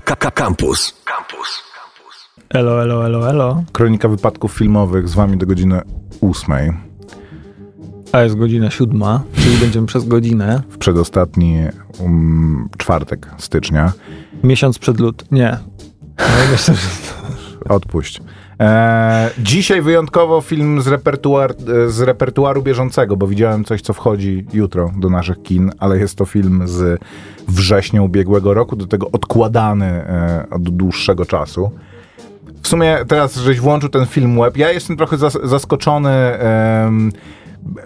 Campus. Campus. Elo, elo, elo, elo. Kronika wypadków filmowych z wami do godziny ósmej. A jest godzina siódma, czyli będziemy przez godzinę. W przedostatni um, czwartek stycznia. Miesiąc przed lut. Nie. No, myślę, że... Odpuść. E, dzisiaj wyjątkowo film z, repertuar, z repertuaru bieżącego, bo widziałem coś, co wchodzi jutro do naszych kin, ale jest to film z września ubiegłego roku, do tego odkładany e, od dłuższego czasu. W sumie teraz, żeś włączył ten film web, ja jestem trochę zas zaskoczony em,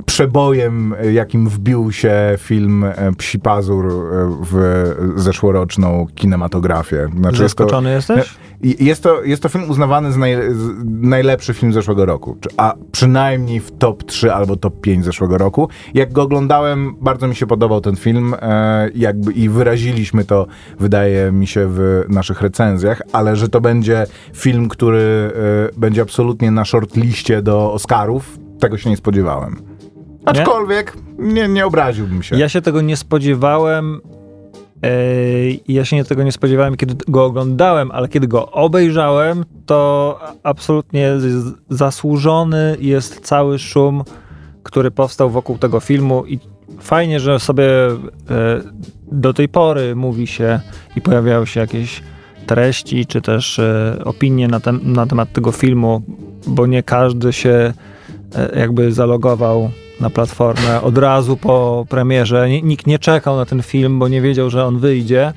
przebojem, jakim wbił się film e, Psi Pazur e, w zeszłoroczną kinematografię. Znaczy Zaskoczony jesteś? I Jest to, jest to film uznawany za naj, najlepszy film zeszłego roku, a przynajmniej w top 3 albo top 5 zeszłego roku. Jak go oglądałem, bardzo mi się podobał ten film e, jakby i wyraziliśmy to, wydaje mi się, w naszych recenzjach, ale że to będzie film, który e, będzie absolutnie na shortliście do Oscarów, tego się nie spodziewałem. Aczkolwiek nie, nie obraziłbym się. Ja się tego nie spodziewałem. Ej, Ja się nie- tego nie spodziewałem, kiedy go oglądałem, ale kiedy go obejrzałem, to absolutnie zasłużony jest cały szum, który powstał wokół tego filmu i fajnie, że sobie e, do tej pory mówi się i pojawiają się jakieś treści, czy też e, opinie na, tem na temat tego filmu, bo nie każdy się e, jakby zalogował na platformę od razu po premierze. Ni- Nikt nie czekał na ten film, bo nie wiedział, że on wyjdzie.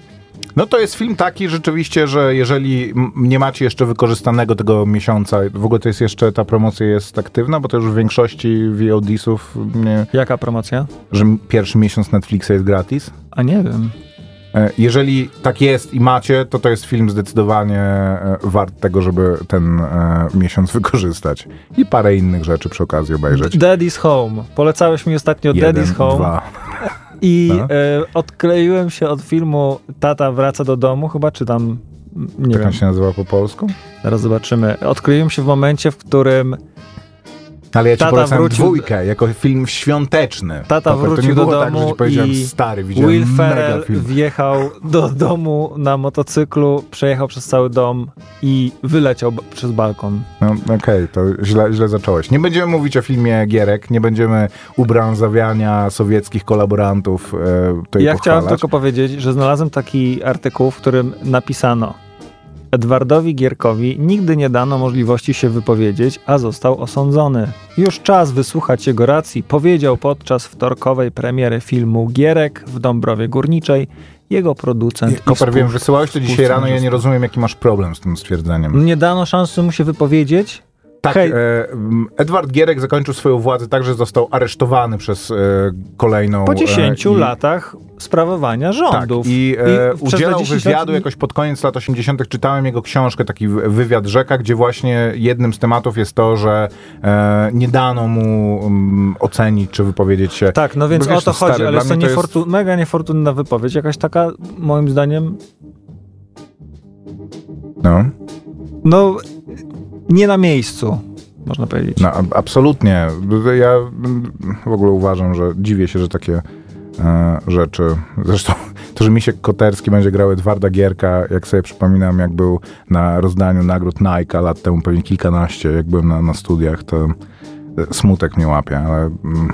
No to jest film taki rzeczywiście, że jeżeli nie macie jeszcze wykorzystanego tego miesiąca, w ogóle to jest jeszcze, ta promocja jest aktywna, bo to już w większości VOD-sów, nie, Jaka promocja? że pierwszy miesiąc Netflixa jest gratis. A nie wiem. E, Jeżeli tak jest i macie, to to jest film zdecydowanie e, wart tego, żeby ten e, miesiąc wykorzystać. I parę innych rzeczy przy okazji obejrzeć. Daddy's Home. Polecałeś mi ostatnio Jeden, Daddy's Home dwa. i No. odkleiłem się od filmu Tata wraca do domu, chyba czy tam nie Jak wiem, on się nazywa po polsku? zaraz zobaczymy. Odkleiłem się w momencie, w którym Ale ja ci Tata wrócił- dwójkę, jako film świąteczny. Tata to wrócił nie do tak, że domu ci powiedziałem, i stary, widziałem Will Ferrell wjechał do domu na motocyklu, przejechał przez cały dom i wyleciał przez balkon. No okej, to źle, źle zacząłeś. Nie będziemy mówić o filmie Gierek, nie będziemy ubranzawiania sowieckich kolaborantów e, tutaj ja chciałem pochwalać. tylko powiedzieć, że znalazłem taki artykuł, w którym napisano Edwardowi Gierkowi nigdy nie dano możliwości się wypowiedzieć, a został osądzony. Już czas wysłuchać jego racji, powiedział podczas wtorkowej premiery filmu Gierek w Dąbrowie Górniczej jego producent Koper, wiem, wysyłałeś to dzisiaj rano, ja nie rozumiem, jaki masz problem z tym stwierdzeniem. Nie dano szansy mu się wypowiedzieć? Tak, Hej. e, Edward Gierek zakończył swoją władzę tak, że został aresztowany przez e, kolejną... Po 10 e, i- latach sprawowania Tak, rządów. i, e, I te udzielał 10 wywiadu lat- jakoś pod koniec lat 80. Czytałem jego książkę, taki wy- wywiad Rzeka, gdzie właśnie jednym z tematów jest to, że nie dano mu ocenić czy wypowiedzieć się. Tak, no więc wiesz, o to no, stary, chodzi, ale to, to jest- mega niefortunna wypowiedź, jakaś taka, moim zdaniem, No, no nie na miejscu, można powiedzieć. no absolutnie. Ja w ogóle uważam, że dziwię się, że takie e, rzeczy. Zresztą to, że Misiek Koterski będzie grał Edwarda Gierka, jak sobie przypominam, jak był na rozdaniu nagród Nike lat temu, pewnie kilkanaście, jak byłem na, na studiach, to e, smutek mnie łapie, ale mm,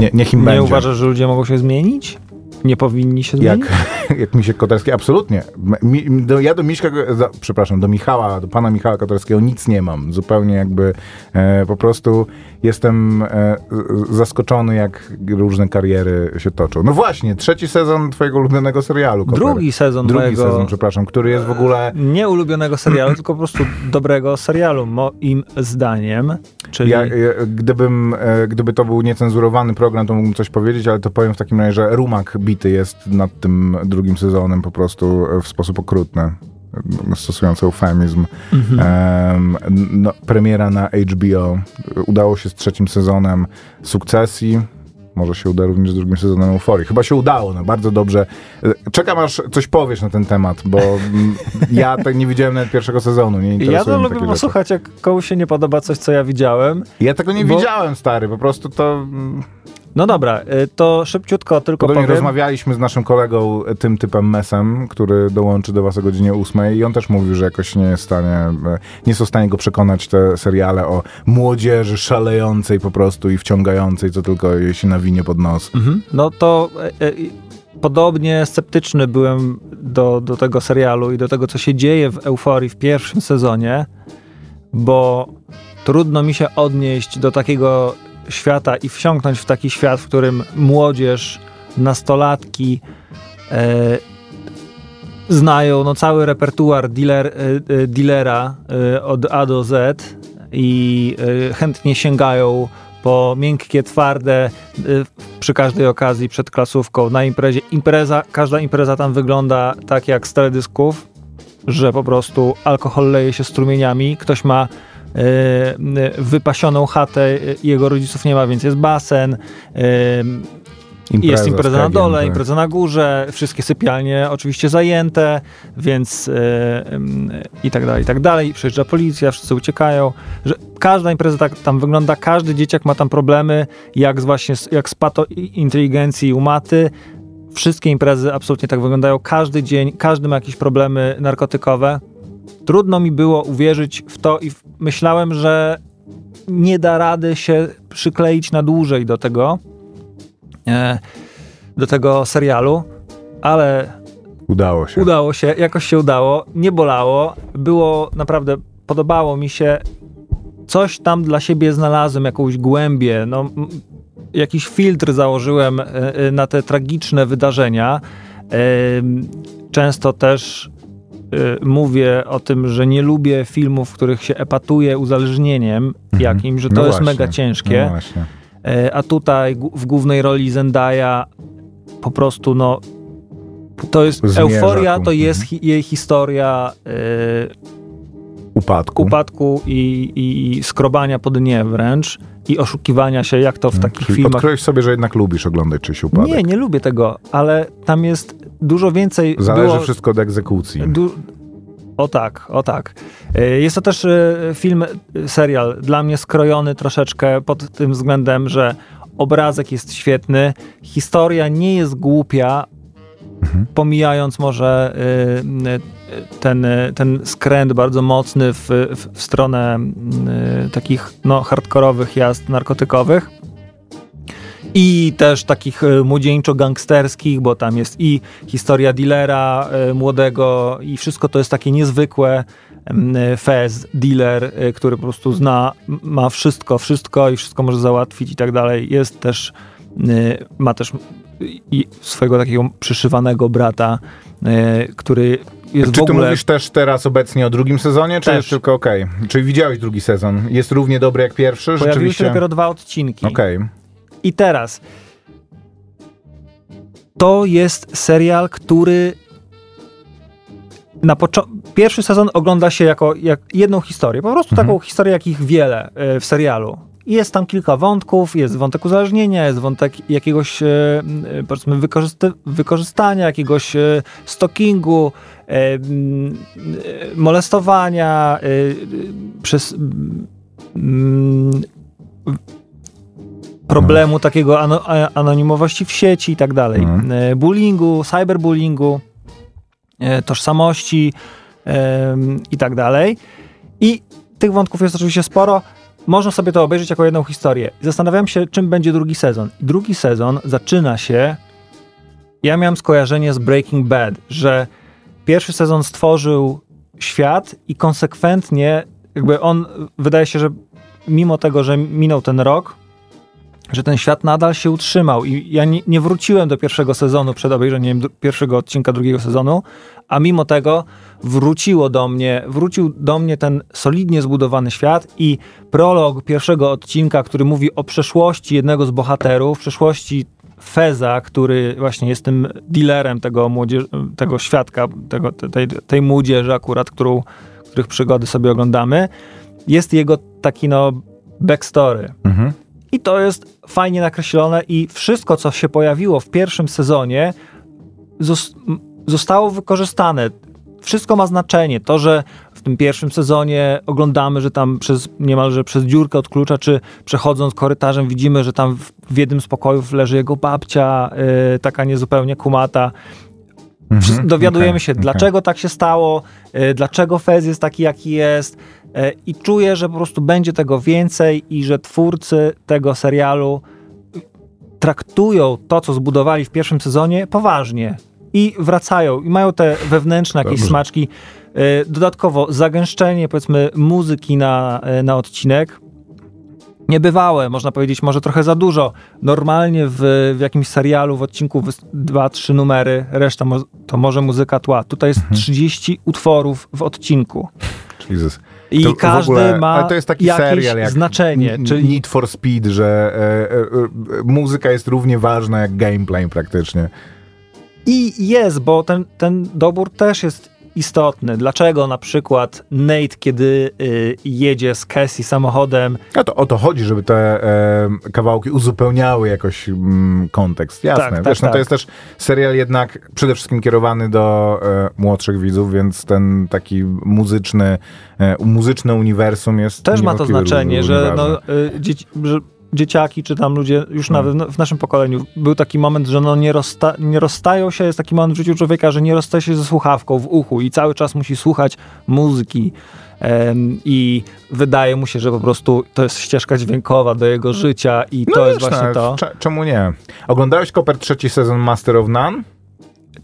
nie, niech im nie będzie. uważasz, że ludzie mogą się zmienić? Nie powinni się zmienić? Jak, jak Misiek Koterski, absolutnie. Mi, do, ja do Miśka, do, przepraszam, do Michała, do pana Michała Koterskiego nic nie mam. Zupełnie jakby e, po prostu jestem e, zaskoczony, jak różne kariery się toczą. No właśnie, trzeci sezon twojego ulubionego serialu. Koper. Drugi sezon Drugi mojego sezon, przepraszam, który jest w ogóle... nie ulubionego serialu, tylko po prostu dobrego serialu, moim zdaniem. Czyli Ja, ja, gdybym, e, gdyby to był niecenzurowany program, to mógłbym coś powiedzieć, ale to powiem w takim razie, że Rumak bity jest nad tym drugim sezonem po prostu e, w sposób okrutny, e, stosując eufemizm. Mhm. Em, no, premiera na HBO. Udało się z trzecim sezonem sukcesji. Może się uda również z drugim sezonem Euforii. Chyba się udało, no bardzo dobrze. E, Czekam aż coś powiesz na ten temat, bo mm, ja tak nie widziałem nawet pierwszego sezonu. Nie ja to mnie lubię posłuchać, jak komuś się nie podoba coś, co ja widziałem. Ja tego nie Bo- widziałem, stary. Po prostu to. No dobra, y, to szybciutko tylko Podobnie powiem. rozmawialiśmy z naszym kolegą, e, tym typem Mesem, który dołączy do was o godzinie 8 i on też mówił, że jakoś nie jest w stanie, e, nie są w stanie go przekonać te seriale o młodzieży szalejącej po prostu i wciągającej, co tylko jej się nawinie pod nos. Mhm. No to podobnie sceptyczny byłem do, do tego serialu i do tego, co się dzieje w Euforii w pierwszym sezonie, bo trudno mi się odnieść do takiego świata i wsiąknąć w taki świat, w którym młodzież, nastolatki e, znają no, cały repertuar dealer, e, e, dealera e, od A do Z i e, chętnie sięgają po miękkie, twarde y, przy każdej okazji przed klasówką na imprezie. Impreza, każda impreza tam wygląda tak jak z teledysków, że po prostu alkohol leje się strumieniami, ktoś ma wypasioną chatę, y, jego rodziców nie ma, więc jest basen, Impreza jest impreza na dole, impreza na górze, wszystkie sypialnie oczywiście zajęte, więc e, em, i tak dalej, i tak dalej. Przyjeżdża policja, wszyscy uciekają. Że każda impreza tak tam wygląda, każdy dzieciak ma tam problemy, jak z właśnie jak z pato i- inteligencji u maty. Wszystkie imprezy absolutnie tak wyglądają. Każdy dzień, każdy ma jakieś problemy narkotykowe. Trudno mi było uwierzyć w to i myślałem, że nie da rady się przykleić na dłużej do tego, e, do tego serialu, ale Udało się. udało się, jakoś się udało, nie bolało, było naprawdę, podobało mi się, coś tam dla siebie znalazłem, jakąś głębię, no, jakiś filtr założyłem e, e, na te tragiczne wydarzenia. Często też mówię o tym, że nie lubię filmów, w których się epatuje uzależnieniem jakimś, że to No jest właśnie, mega ciężkie. No. E, A tutaj w głównej roli Zendaya po prostu no to jest Zmierza euforia, to jest mhm. hi, jej historia e, Upadku. upadku i, i skrobania po dnie wręcz i oszukiwania się, jak to w takich Mhm. Czyli filmach. odkryłeś sobie, że jednak lubisz oglądać czyjś upadek. Nie, nie lubię tego, ale tam jest dużo więcej. Zależy było, wszystko od egzekucji. Du- o tak, o tak. E, Jest to też e, film, e, serial dla mnie skrojony troszeczkę pod tym względem, że obrazek jest świetny, historia nie jest głupia, pomijając może ten, ten skręt bardzo mocny w, w, w stronę takich no, hardkorowych jazd narkotykowych. I też takich e, młodzieńczo-gangsterskich, bo tam jest i historia dealera e, młodego i wszystko to jest takie niezwykłe. Em, e, Fez, dealer, który po prostu zna, ma wszystko, wszystko i wszystko może załatwić i tak dalej. Jest też, ma też swojego takiego przyszywanego brata, który jest Czy w ty ogóle... mówisz też teraz obecnie o drugim sezonie, czy jest tylko okej? Czyli widziałeś drugi sezon? Jest równie dobry jak pierwszy? Pojawiły się dopiero dwa odcinki. Okej. I teraz. To jest serial, który na pierwszy sezon ogląda się jako jak jedną historię. Po prostu taką historię, jakich wiele e, w serialu. Jest tam kilka wątków, jest wątek uzależnienia, jest wątek jakiegoś, e, powiedzmy, wykorzysta- wykorzystania, jakiegoś e, stalkingu, molestowania, przez mm, problemu takiego ano, a- anonimowości w sieci i tak dalej. E, Bullyingu, cyberbullyingu, e, tożsamości i tak dalej. I tych wątków jest oczywiście sporo. Można sobie to obejrzeć jako jedną historię. Zastanawiam się, czym będzie drugi sezon. Drugi sezon zaczyna się. Ja miałem skojarzenie z Breaking Bad, że pierwszy sezon stworzył świat i konsekwentnie, jakby on, wydaje się, że mimo tego, że minął ten rok, że ten świat nadal się utrzymał i ja nie, nie wróciłem do pierwszego sezonu przed obejrzeniem pierwszego odcinka drugiego sezonu, a mimo tego wróciło do mnie, wrócił do mnie ten solidnie zbudowany świat i prolog pierwszego odcinka, który mówi o przeszłości jednego z bohaterów, przeszłości Feza, który właśnie jest tym dealerem tego, młodzież, tego świadka, tego, tej, tej młodzieży akurat, którą, których przygody sobie oglądamy, jest jego taki no backstory. Mhm. I to jest fajnie nakreślone i wszystko, co się pojawiło w pierwszym sezonie, zostało wykorzystane. Wszystko ma znaczenie. To, że w tym pierwszym sezonie oglądamy, że tam przez niemalże przez dziurkę od klucza, czy przechodząc korytarzem widzimy, że tam w, w jednym z pokojów leży jego babcia, y, taka niezupełnie kumata. Wszyscy Dowiadujemy okej, się, okej. dlaczego tak się stało, y, dlaczego Fez jest taki, jaki jest. Y, I czuję, że po prostu będzie tego więcej i że twórcy tego serialu traktują to, co zbudowali w pierwszym sezonie, poważnie. I wracają, i mają te wewnętrzne jakieś Dobrze. smaczki. Y, Dodatkowo zagęszczenie, powiedzmy, muzyki na, y, na odcinek. Niebywałe, można powiedzieć, może trochę za dużo. Normalnie w, w jakimś serialu, w odcinku dwa, trzy numery, reszta mo- to może muzyka tła. Tutaj jest 30 utworów w odcinku. Jesus. I To każdy ogóle- ma to jest taki jakieś serial jak znaczenie. Czyli Need for Speed, że e, e, e, muzyka jest równie ważna jak gameplay praktycznie. I jest, bo ten, ten dobór też jest istotny. Dlaczego na przykład Nate, kiedy y, jedzie z Cassie samochodem, No to o to chodzi, żeby te e, kawałki uzupełniały jakoś mm, kontekst. Jasne. Tak, tak, Wiesz, no to tak. jest też serial jednak przede wszystkim kierowany do e, młodszych widzów, więc ten taki muzyczny, e, muzyczne uniwersum jest też ma to znaczenie, że, no, y, dzieci, że dzieciaki czy tam ludzie już Hmm. nawet w naszym pokoleniu był taki moment, że no nie, rozsta nie rozstają się, jest taki moment w życiu człowieka, że nie rozstaje się ze słuchawką w uchu i cały czas musi słuchać muzyki. I wydaje mu się, że po prostu to jest ścieżka dźwiękowa do jego życia i to jest właśnie no, to. cze- Czemu nie? Oglądałeś Koper trzeci sezon Master of None?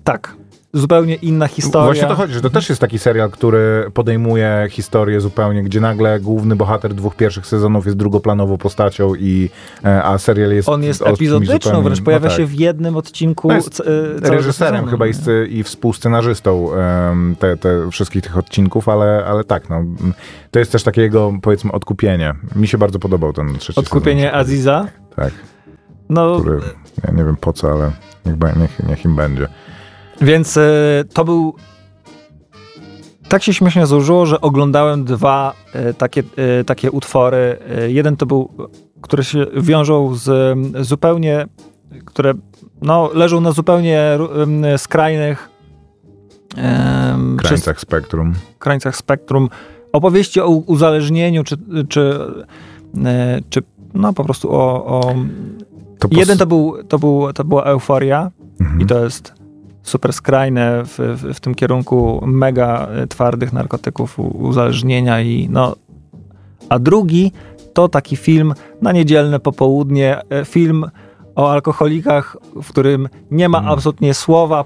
Tak. Zupełnie inna historia. Właśnie to chodzi, że to też jest taki serial, który podejmuje historię zupełnie, gdzie nagle główny bohater dwóch pierwszych sezonów jest drugoplanową postacią, i, e, a serial jest On jest epizodyczną, zupełnie- wręcz pojawia no tak. się w jednym odcinku. No jest całego reżyserem sezonu. chyba i, scy- i współscenarzystą te, te wszystkich tych odcinków, ale, ale tak, no, to jest też takie jego, powiedzmy, odkupienie. Mi się bardzo podobał ten trzeci Odkupienie sezon. Aziza. Tak, No, który, ja nie wiem po co, ale niech, niech, niech im będzie. Więc y, to był. Tak się śmiesznie złożyło, że oglądałem dwa y, takie, y, takie utwory. Jeden to był, które się wiążą z zupełnie, które no, leżą na zupełnie skrajnych przez- Krańcach spektrum. krańcach spektrum opowieści o uzależnieniu, czy, czy, czy no po prostu o. o... To pos- Jeden to, był, to, był, to była euforia Mhm. i to jest super skrajne w, w, w tym kierunku mega e, twardych narkotyków, uzależnienia i no. A drugi to taki film na niedzielne popołudnie, e, film o alkoholikach, w którym nie ma Mhm. absolutnie słowa,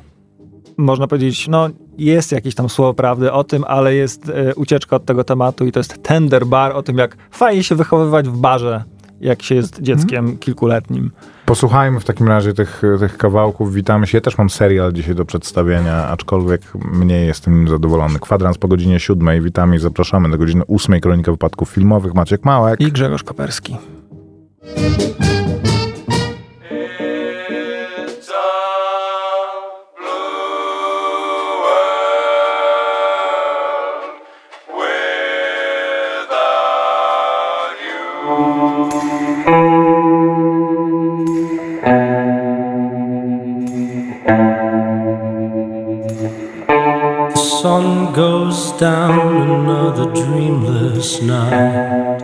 można powiedzieć, no jest jakieś tam słowo prawdy o tym, ale jest e, ucieczka od tego tematu i to jest Tender Bar, o tym jak fajnie się wychowywać w barze, jak się jest dzieckiem kilkuletnim. Posłuchajmy w takim razie tych, tych kawałków. Witamy się. Ja też mam serial dzisiaj do przedstawienia, aczkolwiek mniej jestem zadowolony. Kwadrans po godzinie siódmej. Witamy i zapraszamy do godziny ósmej. Kronika wypadków filmowych. Maciek Małek. I Grzegorz Koperski. Down another dreamless night.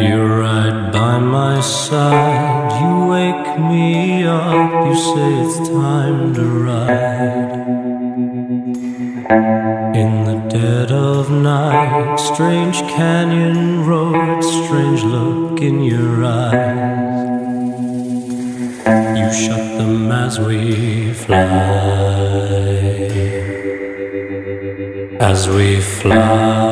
You're right by my side. You wake me up. You say it's time to ride. In the dead of night, strange canyon road, strange look in your eyes. You shut them as we fly. As we fly.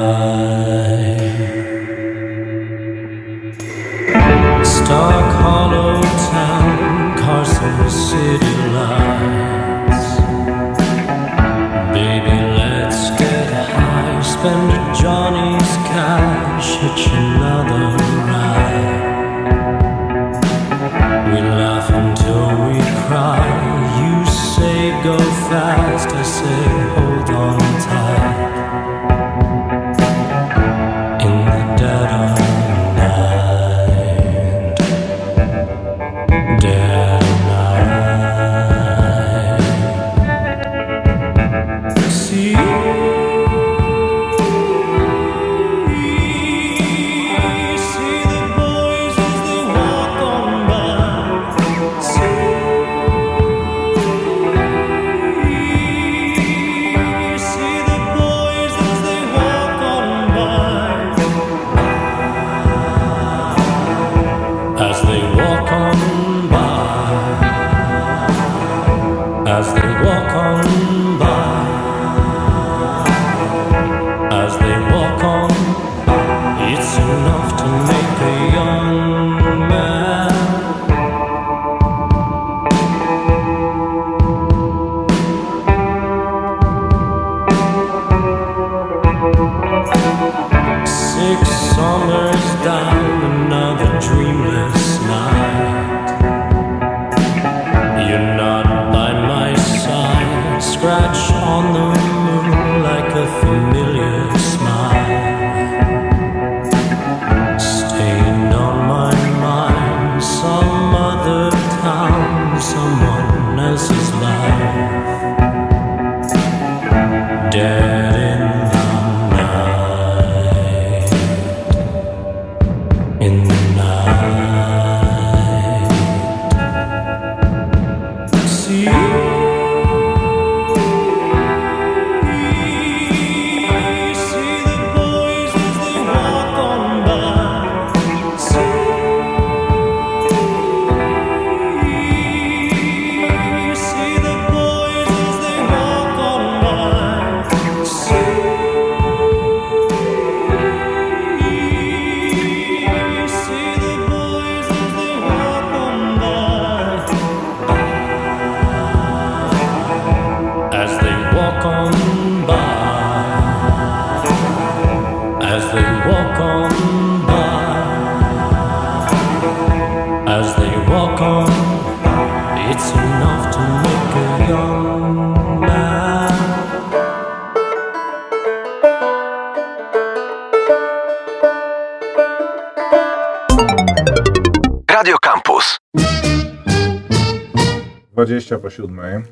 20 po siódmej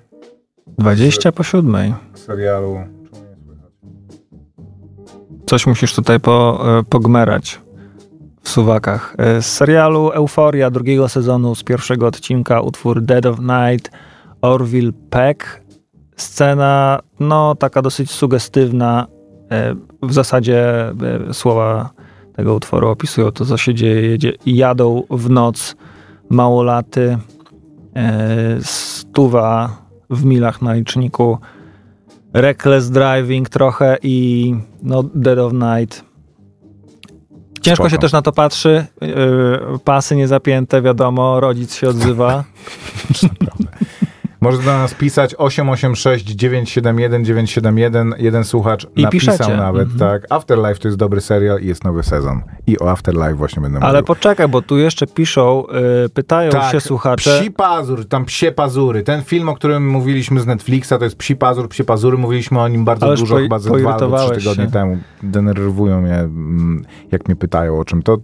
20 po siódmej. serialu. Coś musisz tutaj po, e, pogmerać w suwakach. E, Z serialu Euforia drugiego sezonu z pierwszego odcinka utwór Dead of Night Orville Peck. Scena, no taka dosyć sugestywna. E, W zasadzie słowa tego utworu opisują to, co się dzieje. Jadą w noc małolaty, e, stuwa w milach na liczniku reckless driving trochę i no Dead of Night. Ciężko Spoko. się też na to patrzy. Yy, pasy niezapięte, wiadomo, rodzic się odzywa. Może do nas pisać 886 971 971. Jeden słuchacz I napisał piszecie. nawet, Mhm. tak. Afterlife to jest dobry serial i jest nowy sezon. I o Afterlife właśnie będę Ale mówił. poczekaj, bo tu jeszcze piszą, yy, pytają Tak, się słuchacze. Psi pazur, tam psie pazury. Ten film, o którym mówiliśmy z Netflixa, to jest Psi pazur, psie pazury. Mówiliśmy o nim bardzo Ależ dużo, po- chyba ze dwa albo trzy tygodnie się. temu. Denerwują mnie, mm, jak mnie pytają o czym. To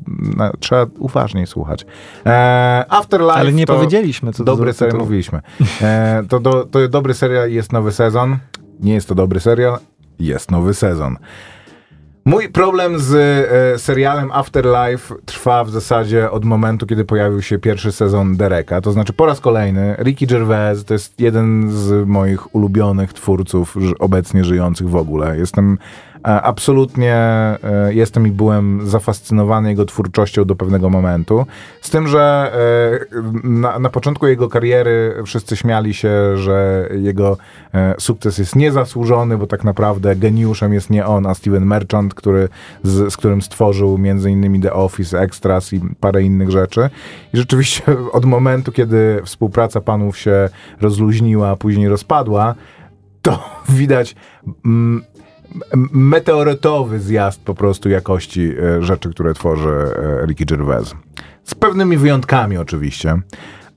trzeba uważniej słuchać. E, Afterlife Ale nie powiedzieliśmy, co to dobry serial, mówiliśmy. E, to, do, to dobry serial, jest nowy sezon. Nie jest to dobry serial, jest nowy sezon. Mój problem z e, serialem Afterlife trwa w zasadzie od momentu, kiedy pojawił się pierwszy sezon Dereka. To znaczy po raz kolejny Ricky Gervais to jest jeden z moich ulubionych twórców obecnie żyjących w ogóle. Jestem e, absolutnie, e, jestem i byłem zafascynowany jego twórczością do pewnego momentu. Z tym, że e, na, na początku jego kariery wszyscy śmiali się, że jego e, sukces jest niezasłużony, bo tak naprawdę geniuszem jest nie on, a Steven Merchant, który, z, z którym stworzył innymi The Office, Extras i parę innych rzeczy. I rzeczywiście od momentu, kiedy współpraca panów się rozluźniła, a później rozpadła, to widać mm, meteorytowy zjazd po prostu jakości e, rzeczy, które tworzy e, Ricky Gervais. Z pewnymi wyjątkami oczywiście,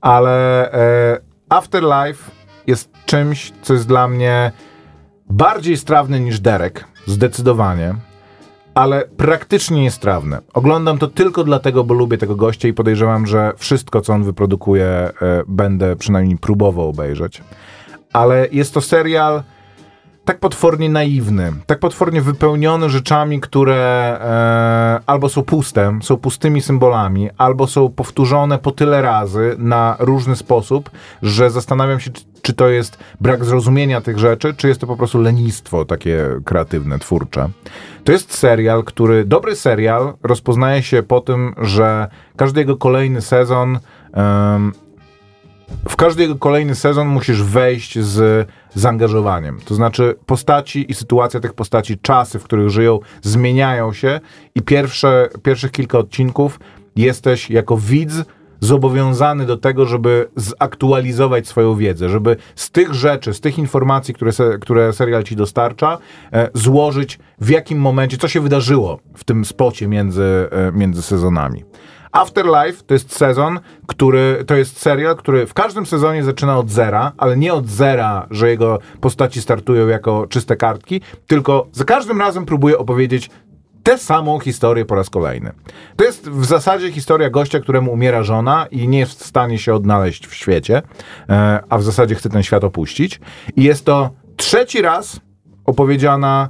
ale e, Afterlife jest czymś, co jest dla mnie bardziej strawne niż Derek, zdecydowanie, ale praktycznie niestrawne. Oglądam to tylko dlatego, bo lubię tego gościa i podejrzewam, że wszystko, co on wyprodukuje, będę przynajmniej próbował obejrzeć. Ale jest to serial tak potwornie naiwny, tak potwornie wypełniony rzeczami, które e, albo są puste, są pustymi symbolami, albo są powtórzone po tyle razy na różny sposób, że zastanawiam się, czy, to jest brak zrozumienia tych rzeczy, czy jest to po prostu lenistwo takie kreatywne, twórcze. To jest serial, który, dobry serial, rozpoznaje się po tym, że każdy jego kolejny sezon w każdy kolejny sezon musisz wejść z zaangażowaniem. To znaczy postaci i sytuacja tych postaci, czasy, w których żyją, zmieniają się i pierwsze, pierwszych kilka odcinków jesteś jako widz zobowiązany do tego, żeby zaktualizować swoją wiedzę, żeby z tych rzeczy, z tych informacji, które, se, które serial ci dostarcza, e, złożyć w jakim momencie, co się wydarzyło w tym spocie między, e, między sezonami. Afterlife to jest sezon, który to jest serial, który w każdym sezonie zaczyna od zera, ale nie od zera, że jego postaci startują jako czyste kartki, tylko za każdym razem próbuje opowiedzieć tę samą historię po raz kolejny. To jest w zasadzie historia gościa, któremu umiera żona i nie jest w stanie się odnaleźć w świecie, e, a w zasadzie chce ten świat opuścić. I jest to trzeci raz opowiedziana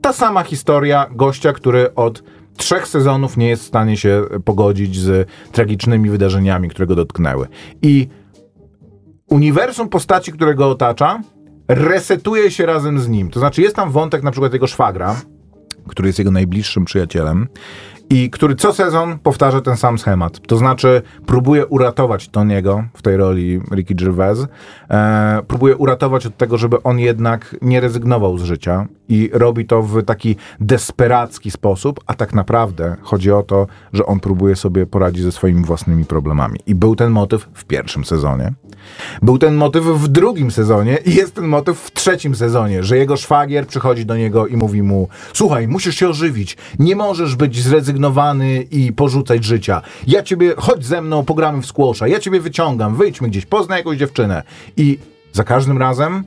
ta sama historia gościa, który od trzech sezonów nie jest w stanie się pogodzić z tragicznymi wydarzeniami, które go dotknęły. I uniwersum postaci, które go otacza, resetuje się razem z nim. To znaczy jest tam wątek na przykład jego szwagra, który jest jego najbliższym przyjacielem i który co sezon powtarza ten sam schemat. To znaczy próbuje uratować Toniego w tej roli Ricky Gervais, e, próbuje uratować od tego, żeby on jednak nie rezygnował z życia i robi to w taki desperacki sposób, a tak naprawdę chodzi o to, że on próbuje sobie poradzić ze swoimi własnymi problemami. I był ten motyw w pierwszym sezonie. Był ten motyw w drugim sezonie i jest ten motyw w trzecim sezonie, że jego szwagier przychodzi do niego i mówi mu: Słuchaj, musisz się ożywić, nie możesz być zrezygnowany i porzucać życia. Ja ciebie, chodź ze mną, pogramy w skłosza, ja ciebie wyciągam, wyjdźmy gdzieś, poznaj jakąś dziewczynę. I za każdym razem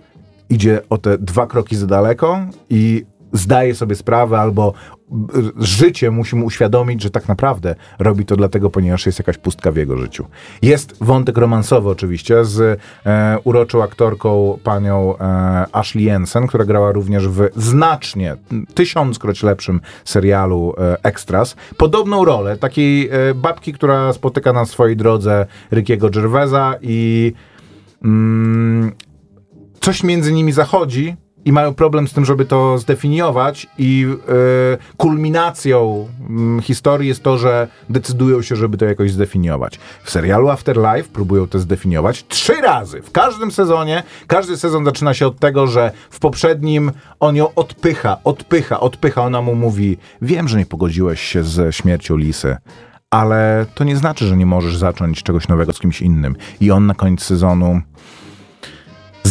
idzie o te dwa kroki za daleko i zdaje sobie sprawę albo y, życie musi mu uświadomić, że tak naprawdę robi to dlatego, ponieważ jest jakaś pustka w jego życiu. Jest wątek romansowy oczywiście z e, uroczą aktorką panią e, Ashley Jensen, która grała również w znacznie, tysiąckroć lepszym serialu e, Extras. Podobną rolę takiej e, babki, która spotyka na swojej drodze Rickiego Gervaisa i mm, coś między nimi zachodzi i mają problem z tym, żeby to zdefiniować i e, kulminacją mm, historii jest to, że decydują się, żeby to jakoś zdefiniować. W serialu Afterlife próbują to zdefiniować trzy razy. W każdym sezonie, każdy sezon zaczyna się od tego, że w poprzednim on ją odpycha, odpycha, odpycha. Ona mu mówi, wiem, że nie pogodziłeś się ze śmiercią Lisy, ale to nie znaczy, że nie możesz zacząć czegoś nowego z kimś innym. I on na koniec sezonu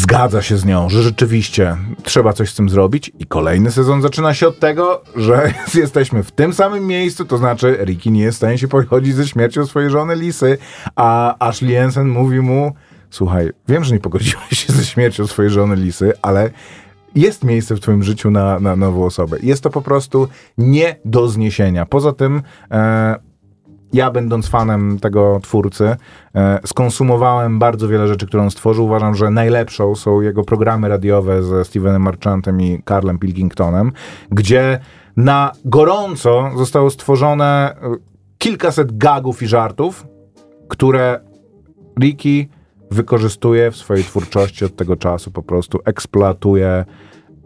zgadza się z nią, że rzeczywiście trzeba coś z tym zrobić i kolejny sezon zaczyna się od tego, że jesteśmy w tym samym miejscu, to znaczy Ricky nie jest w stanie się pogodzić ze śmiercią swojej żony Lisy, a Ashley Jensen mówi mu słuchaj, wiem, że nie pogodziłeś się ze śmiercią swojej żony Lisy, ale jest miejsce w twoim życiu na, na nową osobę. Jest to po prostu nie do zniesienia. Poza tym e, ja będąc fanem tego twórcy, e, skonsumowałem bardzo wiele rzeczy, które on stworzył. Uważam, że najlepszą są jego programy radiowe ze Stevenem Marchantem i Carlem Pilkingtonem, gdzie na gorąco zostało stworzone e, kilkaset gagów i żartów, które Ricky wykorzystuje w swojej twórczości od tego czasu, po prostu eksploatuje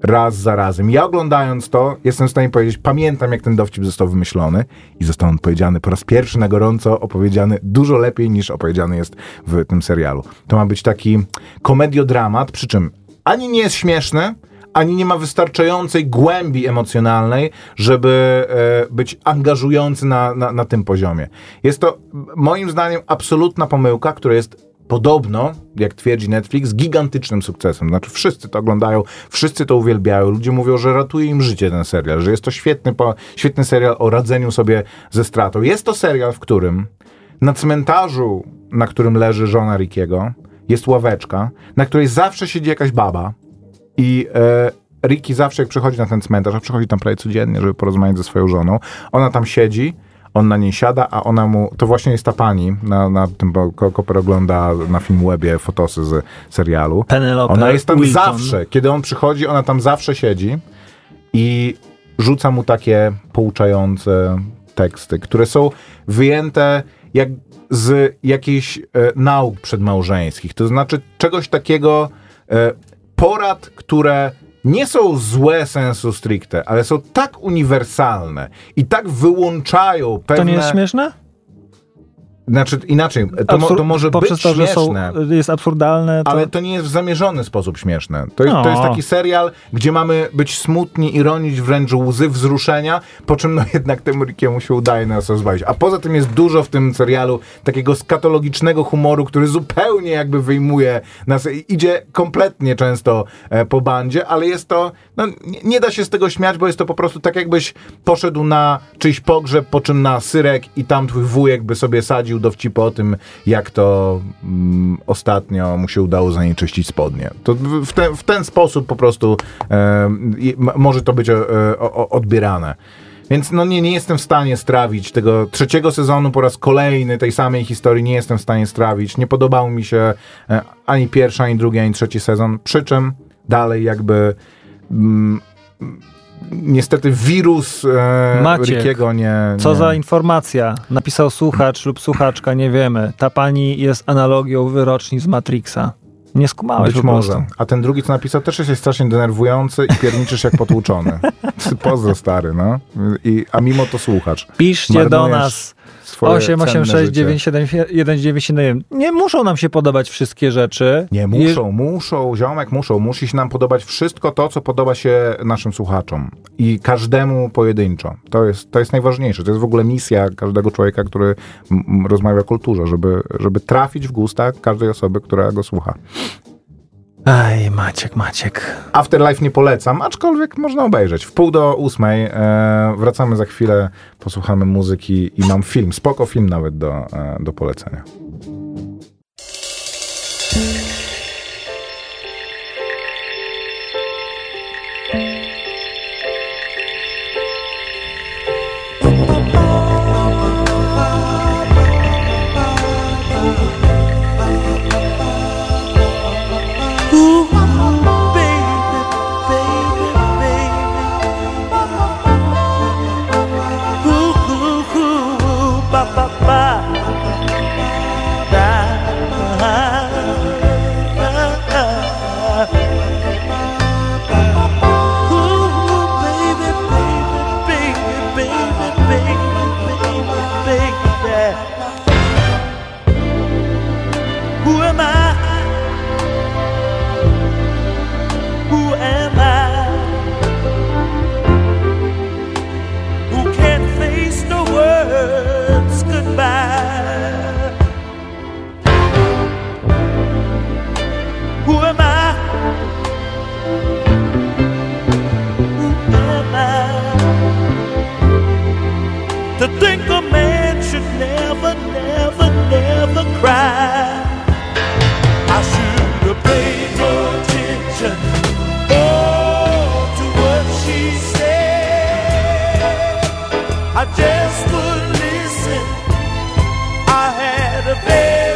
raz za razem. Ja oglądając to, jestem w stanie powiedzieć, pamiętam jak ten dowcip został wymyślony i został on powiedziany po raz pierwszy na gorąco, opowiedziany dużo lepiej niż opowiedziany jest w tym serialu. To ma być taki komediodramat, przy czym ani nie jest śmieszny, ani nie ma wystarczającej głębi emocjonalnej, żeby e, być angażujący na, na, na tym poziomie. Jest to moim zdaniem absolutna pomyłka, która jest podobno, jak twierdzi Netflix, gigantycznym sukcesem. Znaczy wszyscy to oglądają, wszyscy to uwielbiają. Ludzie mówią, że ratuje im życie ten serial, że jest to świetny, świetny serial o radzeniu sobie ze stratą. Jest to serial, w którym na cmentarzu, na którym leży żona Rickiego, jest ławeczka, na której zawsze siedzi jakaś baba i e, Ricky zawsze jak przychodzi na ten cmentarz, a przychodzi tam prawie codziennie, żeby porozmawiać ze swoją żoną, ona tam siedzi, on na niej siada, a ona mu, to właśnie jest ta pani, na, na tym, bo Ko- Koper ogląda na Filmwebie fotosy z serialu. Penelope Ona jest tam Wilton. zawsze, kiedy on przychodzi, ona tam zawsze siedzi i rzuca mu takie pouczające teksty, które są wyjęte jak z jakichś e, nauk przedmałżeńskich. To znaczy czegoś takiego, e, porad, które nie są złe sensu stricte, ale są tak uniwersalne i tak wyłączają pewne... To nie jest śmieszne? Znaczy inaczej, to, mo, Absur- to może być poprzez to, że są, śmieszne. jest absurdalne, to... Ale to nie jest w zamierzony sposób śmieszne. To jest, to jest No. taki serial, gdzie mamy być smutni i ronić wręcz łzy wzruszenia, po czym no jednak temu Rickiemu się udaje nas rozbawić. A poza tym jest dużo w tym serialu takiego skatologicznego humoru, który zupełnie jakby wyjmuje nas, idzie kompletnie często e, po bandzie, ale jest to, no nie, nie da się z tego śmiać, bo jest to po prostu tak jakbyś poszedł na czyjś pogrzeb, po czym na syrek i tam twój wujek by sobie sadził dowcipy o tym, jak to mm, ostatnio mu się udało zanieczyścić spodnie. To w, ten, w ten sposób po prostu e, może to być e, o, odbierane. Więc no nie, nie jestem w stanie strawić tego trzeciego sezonu po raz kolejny tej samej historii nie jestem w stanie strawić. Nie podobał mi się e, ani pierwszy, ani drugi, ani trzeci sezon. Przy czym dalej jakby mm, niestety wirus e, Maciek, Rickiego nie, Co nie... za informacja? Napisał słuchacz lub słuchaczka, nie wiemy. Ta pani jest analogią wyroczni z Matrixa. Nie skumałeś Być może. A ten drugi, co napisał, też jest strasznie denerwujący i pierniczysz jak potłuczony. Pozdro stary, no. I, a mimo to słuchacz. Piszcie do Marnujesz nas. Swoje cenne 886 życie. 977 197. Nie muszą nam się podobać wszystkie rzeczy. Nie, muszą, muszą, ziomek, muszą. Musi się nam podobać wszystko to, co podoba się naszym słuchaczom. I każdemu pojedynczo. To jest, to jest najważniejsze. To jest w ogóle misja każdego człowieka, który rozmawia o kulturze, żeby, żeby trafić w gusta każdej osoby, która go słucha. Aj, Maciek, Maciek. Afterlife nie polecam, aczkolwiek można obejrzeć. W pół do ósmej e, wracamy za chwilę, posłuchamy muzyki i mam film, spoko film nawet do, e, do polecenia. I just would listen. I had a very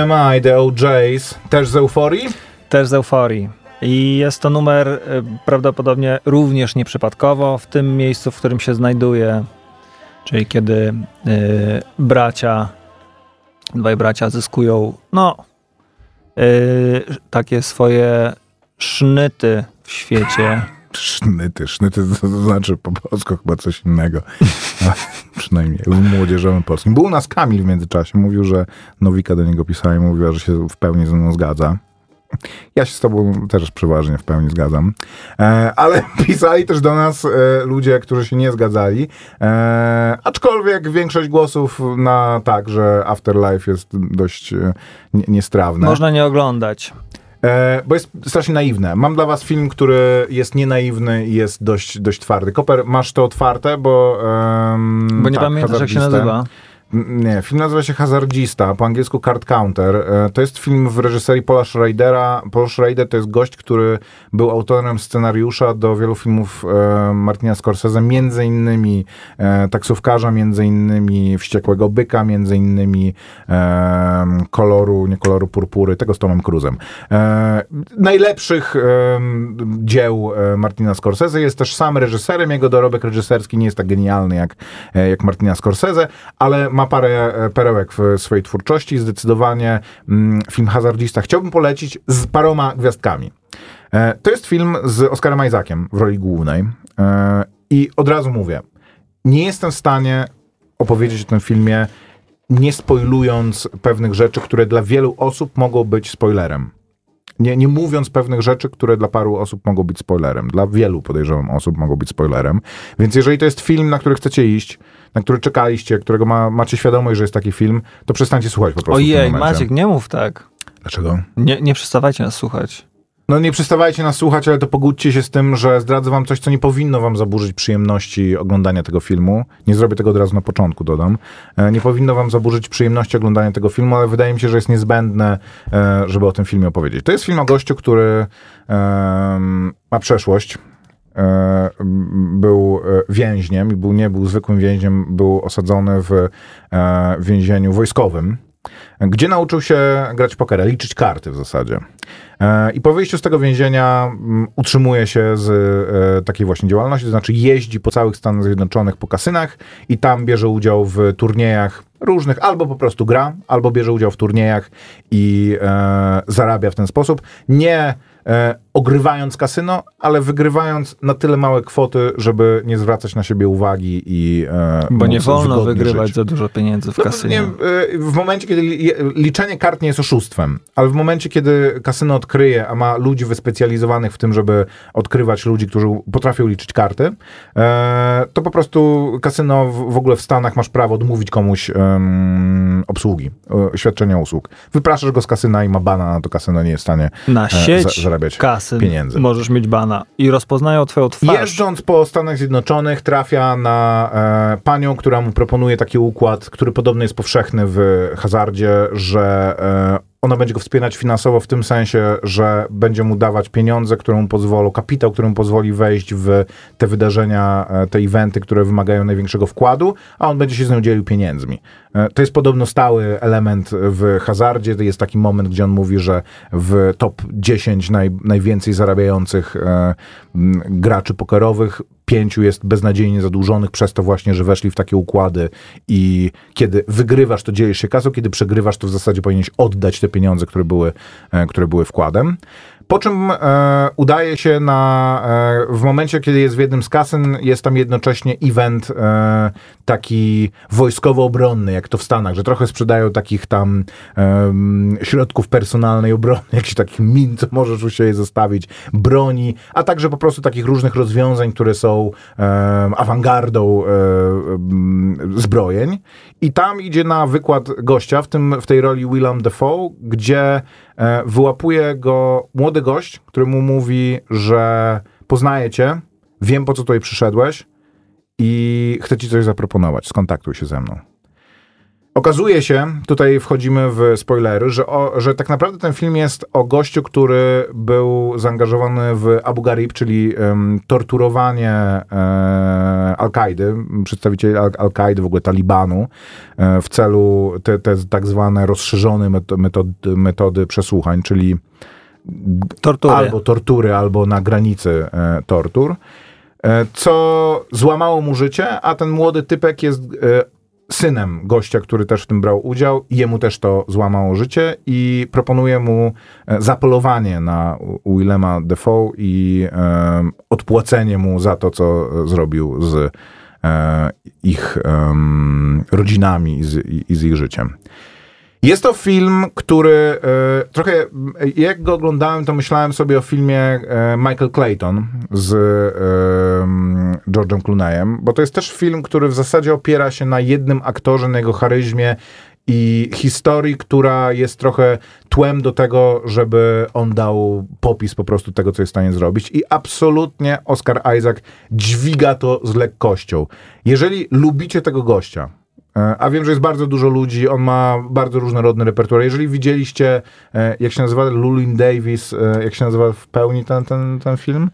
Am I, The OJs, też z euforii? Też z euforii. I jest to numer y, prawdopodobnie również nieprzypadkowo w tym miejscu, w którym się znajduje, czyli kiedy y, bracia, dwaj bracia zyskują, no, y, takie swoje sznyty w świecie. Sznyty, sznyty to, to znaczy po polsku chyba coś innego. A, przynajmniej w młodzieżowym polskim. Był u nas Kamil w międzyczasie, mówił, że Nowika do niego pisała i mówiła, że się w pełni ze mną zgadza. Ja się z tobą też przeważnie w pełni zgadzam. E, ale pisali też do nas e, ludzie, którzy się nie zgadzali. E, aczkolwiek większość głosów na tak, że Afterlife jest dość e, nie, niestrawne. Można nie oglądać. E, bo jest strasznie naiwne. Mam dla was film, który jest nienaiwny i jest dość, dość twardy. Koper, masz to otwarte, bo... em, Bo nie tak, pamiętasz, jak się nazywa. Nie, film nazywa się Hazardzista, po angielsku Card Counter. E, To jest film w reżyserii Paula Schradera. Paul Schrader to jest gość, który był autorem scenariusza do wielu filmów e, Martina Scorsese, między innymi e, Taksówkarza, między innymi Wściekłego Byka, między innymi Koloru, nie Koloru Purpury, tego z Tomem Cruzem. Najlepszych dzieł Martina Scorsese jest też sam reżyserem, jego dorobek reżyserski nie jest tak genialny jak, jak Martina Scorsese, ale ma parę e, perełek w swojej twórczości. Zdecydowanie mm, film Hazardzista chciałbym polecić z paroma gwiazdkami. E, To jest film z Oscarem Isaaciem w roli głównej. E, I od razu mówię, nie jestem w stanie opowiedzieć o tym filmie, nie spoilując pewnych rzeczy, które dla wielu osób mogą być spoilerem. Nie, nie mówiąc pewnych rzeczy, które dla paru osób mogą być spoilerem. Dla wielu, podejrzewam, osób mogą być spoilerem. Więc jeżeli to jest film, na który chcecie iść, na który czekaliście, którego ma, macie świadomość, że jest taki film, to przestańcie słuchać po prostu Ojej. Maciek, nie mów tak. Dlaczego? Nie, nie przestawajcie nas słuchać. No nie przestawajcie nas słuchać, ale to pogódźcie się z tym, że zdradzę wam coś, co nie powinno wam zaburzyć przyjemności oglądania tego filmu. Nie zrobię tego od razu na początku, dodam. E, Nie powinno wam zaburzyć przyjemności oglądania tego filmu, ale wydaje mi się, że jest niezbędne, e, żeby o tym filmie opowiedzieć. To jest film o gościu, który ma przeszłość. E, Był więźniem i był, nie był zwykłym więźniem, był osadzony w więzieniu wojskowym, gdzie nauczył się grać pokera, liczyć karty w zasadzie. E, I po wyjściu z tego więzienia mm, utrzymuje się z e, takiej właśnie działalności, to znaczy jeździ po całych Stanach Zjednoczonych po kasynach i tam bierze udział w turniejach różnych, albo po prostu gra, albo bierze udział w turniejach i e, zarabia w ten sposób. Nie e, ogrywając kasyno, ale wygrywając na tyle małe kwoty, żeby nie zwracać na siebie uwagi i e, Bo nie wolno wygrywać żyć. za dużo pieniędzy w No, kasynie. nie, y, w momencie, kiedy li, liczenie kart nie jest oszustwem, ale w momencie, kiedy kasyno odkryje, a ma ludzi wyspecjalizowanych w tym, żeby odkrywać ludzi, którzy potrafią liczyć karty, e, to po prostu kasyno w, w ogóle w Stanach masz prawo odmówić komuś obsługi, e, świadczenia usług. Wypraszasz go z kasyna i ma bana, na to kasyno nie jest w stanie Na e, sieć za- zarabiać kasy pieniędzy. możesz mieć bana i rozpoznają twoją twarz. Jeżdżąc po Stanach Zjednoczonych, trafia na e, panią, która mu proponuje taki układ, który podobno jest powszechny w hazardzie, że e, ona będzie go wspierać finansowo w tym sensie, że będzie mu dawać pieniądze, które mu pozwolą, kapitał, który mu pozwoli wejść w te wydarzenia, e, te eventy, które wymagają największego wkładu, a on będzie się z nią dzielił pieniędzmi. E, To jest podobno stały element w hazardzie. To jest taki moment, gdzie on mówi, że w top 10 naj, najwięcej zarabiających e, graczy pokerowych pięciu jest beznadziejnie zadłużonych przez to właśnie, że weszli w takie układy i kiedy wygrywasz, to dzielisz się kasą, kiedy przegrywasz, to w zasadzie powinieneś oddać te pieniądze, które były, e, które były wkładem. Po czym e, udaje się na, e, w momencie, kiedy jest w jednym z kasyn, jest tam jednocześnie event e, taki wojskowo-obronny, jak to w Stanach, że trochę sprzedają takich tam em, środków personalnej obrony, jakichś takich min, co możesz u siebie zostawić, broni, a także po prostu takich różnych rozwiązań, które są em, awangardą e, zbrojeń. I tam idzie na wykład gościa, w, tym, w tej roli Willem Dafoe, gdzie e, wyłapuje go młody gość, który mu mówi, że poznaję cię, wiem po co tutaj przyszedłeś i chcę ci coś zaproponować, skontaktuj się ze mną. Okazuje się, tutaj wchodzimy w spoilery, że, o, że tak naprawdę ten film jest o gościu, który był zaangażowany w Abu Ghraib, czyli em, torturowanie e, Al-Kaidy, przedstawicieli Al- Al-Kaidy, w ogóle Talibanu, e, w celu te, te tak zwane rozszerzone meto- metody, metody przesłuchań, czyli Tortury. albo tortury, albo na granicy e, tortur, e, co złamało mu życie, a ten młody typek jest e, synem gościa, który też w tym brał udział jemu też to złamało życie i proponuje mu e, zapolowanie na Willema Defoe i e, odpłacenie mu za to, co e, zrobił z e, ich em, rodzinami i z, i, i z ich życiem. Jest to film, który e, trochę, jak go oglądałem, to myślałem sobie o filmie e, Michael Clayton z e, George'em Clooneyem, bo to jest też film, który w zasadzie opiera się na jednym aktorze, na jego charyzmie i historii, która jest trochę tłem do tego, żeby on dał popis po prostu tego, co jest w stanie zrobić. I absolutnie Oscar Isaac dźwiga to z lekkością. Jeżeli lubicie tego gościa, A wiem, że jest bardzo dużo ludzi, on ma bardzo różnorodny repertuar. Jeżeli widzieliście, e, jak się nazywa Lulin Davis, e, jak się nazywa w pełni ten, ten, ten film?